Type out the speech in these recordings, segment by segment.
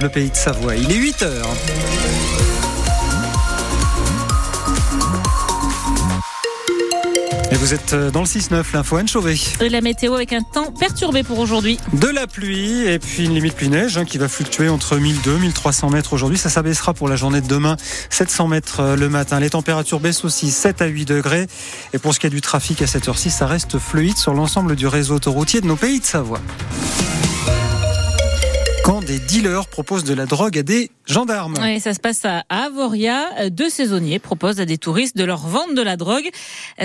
Bleu Pays de Savoie. Il est 8 heures. Et vous êtes euh, dans le 6-9, l'info Anne Chauvet. La météo avec un temps perturbé pour aujourd'hui. De la pluie et puis une limite pluie-neige hein, qui va fluctuer entre 1200 et 1300 mètres aujourd'hui. Ça s'abaissera pour la journée de demain, 700 mètres euh, le matin. Les températures baissent aussi 7 à 8 degrés. Et pour ce qui est du trafic à cette heure-ci, ça reste fluide sur l'ensemble du réseau autoroutier de nos pays de Savoie quand des dealers proposent de la drogue à des gendarmes. Oui, ça se passe à Avoria. Deux saisonniers proposent à des touristes de leur vendre de la drogue.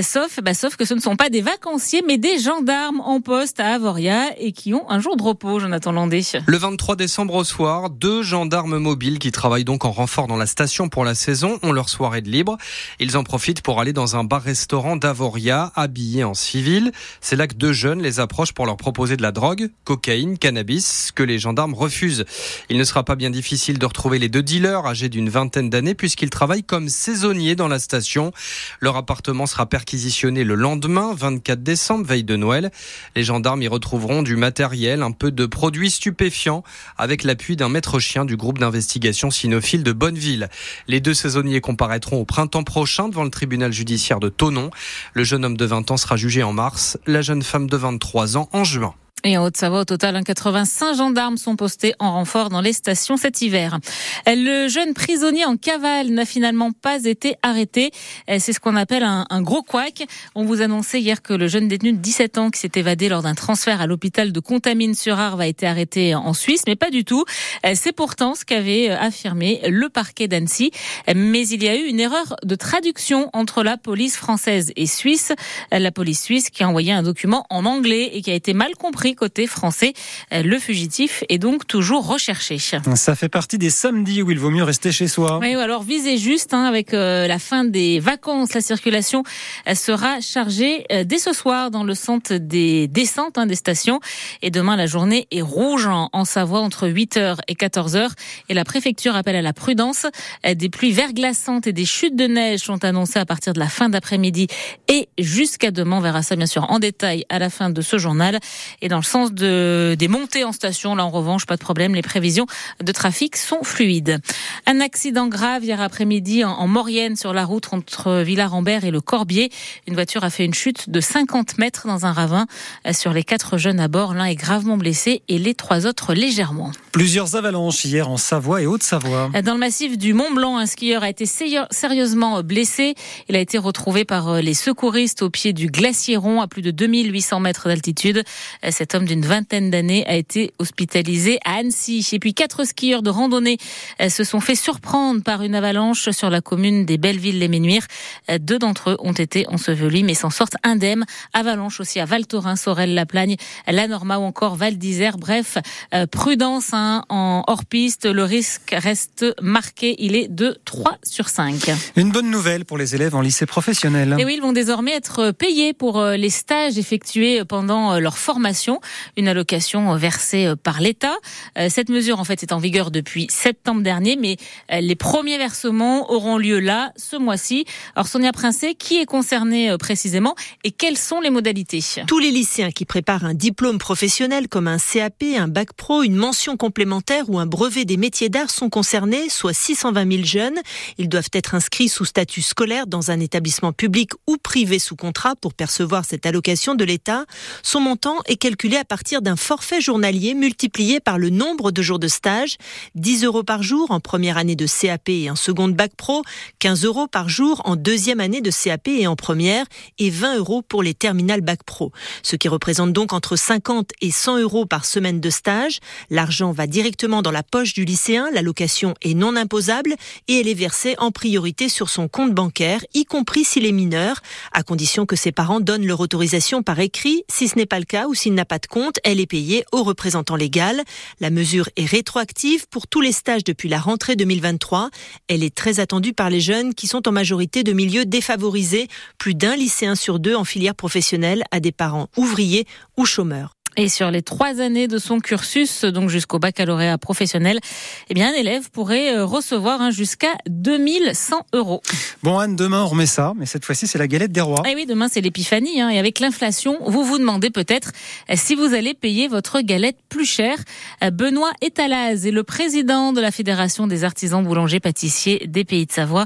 Sauf, bah, sauf que ce ne sont pas des vacanciers, mais des gendarmes en poste à Avoria et qui ont un jour de repos, Jonathan Landé. Le 23 décembre au soir, deux gendarmes mobiles qui travaillent donc en renfort dans la station pour la saison ont leur soirée de libre. Ils en profitent pour aller dans un bar-restaurant d'Avoria, habillés en civil. C'est là que deux jeunes les approchent pour leur proposer de la drogue, cocaïne, cannabis, que les gendarmes refuse. Il ne sera pas bien difficile de retrouver les deux dealers âgés d'une vingtaine d'années puisqu'ils travaillent comme saisonniers dans la station. Leur appartement sera perquisitionné le lendemain, 24 décembre, veille de Noël. Les gendarmes y retrouveront du matériel, un peu de produits stupéfiants avec l'appui d'un maître chien du groupe d'investigation cynophile de Bonneville. Les deux saisonniers comparaîtront au printemps prochain devant le tribunal judiciaire de Tonon. Le jeune homme de 20 ans sera jugé en mars, la jeune femme de 23 ans en juin. Et en Haute-Savoie, au total, 85 gendarmes sont postés en renfort dans les stations cet hiver. Le jeune prisonnier en cavale n'a finalement pas été arrêté. C'est ce qu'on appelle un, gros couac. On vous annonçait hier que le jeune détenu de 17 ans qui s'est évadé lors d'un transfert à l'hôpital de Contamine-sur-Arve a été arrêté en Suisse, mais pas du tout. C'est pourtant ce qu'avait affirmé le parquet d'Annecy. Mais il y a eu une erreur de traduction entre la police française et suisse. La police suisse qui a envoyé un document en anglais et qui a été mal compris côté français. Le fugitif est donc toujours recherché. Ça fait partie des samedis où il vaut mieux rester chez soi. Oui, alors visez juste hein, avec euh, la fin des vacances. La circulation sera chargée euh, dès ce soir dans le centre des descentes hein, des stations. Et demain, la journée est rouge en, Savoie entre 8h et 14h. Et la préfecture appelle à la prudence. Euh, des pluies verglaçantes et des chutes de neige sont annoncées à partir de la fin d'après-midi et jusqu'à demain. On verra ça bien sûr en détail à la fin de ce journal. Et dans le sens de, des montées en station, là en revanche, pas de problème, les prévisions de trafic sont fluides. Un accident grave hier après-midi en, en Maurienne sur la route entre Villarambert et le Corbier. Une voiture a fait une chute de 50 mètres dans un ravin. Sur les quatre jeunes à bord, l'un est gravement blessé et les trois autres légèrement. Plusieurs avalanches hier en Savoie et Haute-Savoie. Dans le massif du Mont Blanc, un skieur a été sérieusement blessé. Il a été retrouvé par les secouristes au pied du glacier rond à plus de 2800 mètres d'altitude. Cet homme d'une vingtaine d'années a été hospitalisé à Annecy. Et puis quatre skieurs de randonnée euh, se sont fait surprendre par une avalanche sur la commune des Belleville-les-Ménuires. Euh, deux d'entre eux ont été ensevelis mais s'en sortent indemnes. Avalanche aussi à Val Thorens, Sorel-la-Plagne, La Norma ou encore Val d'Isère. Bref, euh, prudence hein, en hors-piste. Le risque reste marqué. Il est de 3 sur 5. Une bonne nouvelle pour les élèves en lycée professionnel. Et oui, ils vont désormais être payés pour les stages effectués pendant leur formation une allocation versée par l'État. Euh, cette mesure, en fait, est en vigueur depuis septembre dernier, mais euh, les premiers versements auront lieu là, ce mois-ci. Alors, Sonia Princet, qui est concerné euh, précisément et quelles sont les modalités? Tous les lycéens qui préparent un diplôme professionnel comme un CAP, un bac pro, une mention complémentaire ou un brevet des métiers d'art sont concernés, soit 620 000 jeunes. Ils doivent être inscrits sous statut scolaire dans un établissement public ou privé sous contrat pour percevoir cette allocation de l'État. Son montant est calculé à partir d'un forfait journalier multiplié par le nombre de jours de stage, 10 euros par jour en première année de CAP et en seconde bac pro, 15 euros par jour en deuxième année de CAP et en première, et 20 euros pour les terminales bac pro. Ce qui représente donc entre 50 et 100 euros par semaine de stage. L'argent va directement dans la poche du lycéen, l'allocation est non imposable et elle est versée en priorité sur son compte bancaire, y compris s'il est mineur, à condition que ses parents donnent leur autorisation par écrit. Si ce n'est pas le cas ou s'il n'a pas elle est payée au représentant légal. La mesure est rétroactive pour tous les stages depuis la rentrée 2023. Elle est très attendue par les jeunes qui sont en majorité de milieux défavorisés. Plus d'un lycéen sur deux en filière professionnelle a des parents ouvriers ou chômeurs. Et sur les trois années de son cursus, donc jusqu'au baccalauréat professionnel, eh bien, un élève pourrait euh, recevoir hein, jusqu'à 2100 euros. Bon, Anne, demain, on remet ça, mais cette fois-ci, c'est la galette des rois. Eh oui, demain, c'est l'épiphanie. Hein, et avec l'inflation, vous vous demandez peut-être euh, si vous allez payer votre galette plus cher. Euh, Benoît Etalaz est le président de la Fédération des artisans boulangers pâtissiers des Pays de Savoie.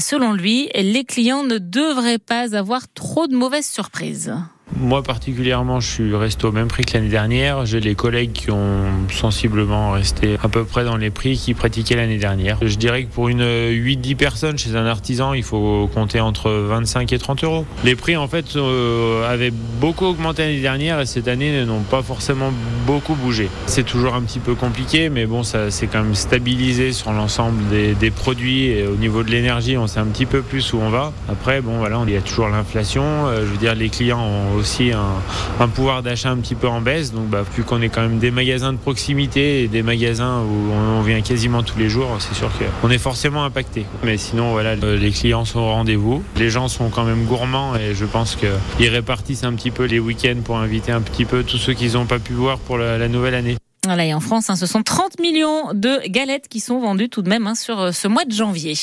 Selon lui, les clients ne devraient pas avoir trop de mauvaises surprises. Moi particulièrement, je suis resté au même prix que l'année dernière. J'ai les collègues qui ont sensiblement resté à peu près dans les prix qu'ils pratiquaient l'année dernière. Je dirais que pour une 8-10 personnes chez un artisan, il faut compter entre 25 et 30 euros. Les prix en fait euh, avaient beaucoup augmenté l'année dernière et cette année n'ont pas forcément beaucoup bougé. C'est toujours un petit peu compliqué, mais bon, ça s'est quand même stabilisé sur l'ensemble des, produits et au niveau de l'énergie, on sait un petit peu plus où on va. Après, bon voilà, il y a toujours l'inflation. Euh, je veux dire, les clients ont aussi un, pouvoir d'achat un petit peu en baisse. Donc, bah, vu qu'on est quand même des magasins de proximité et des magasins où on, vient quasiment tous les jours, c'est sûr qu'on est forcément impacté. Mais sinon, voilà, les clients sont au rendez-vous. Les gens sont quand même gourmands et je pense qu'ils répartissent un petit peu les week-ends pour inviter un petit peu tous ceux qu'ils n'ont pas pu voir pour la, nouvelle année. Voilà, et en France, hein, ce sont 30 millions de galettes qui sont vendues tout de même hein, sur euh, ce mois de janvier.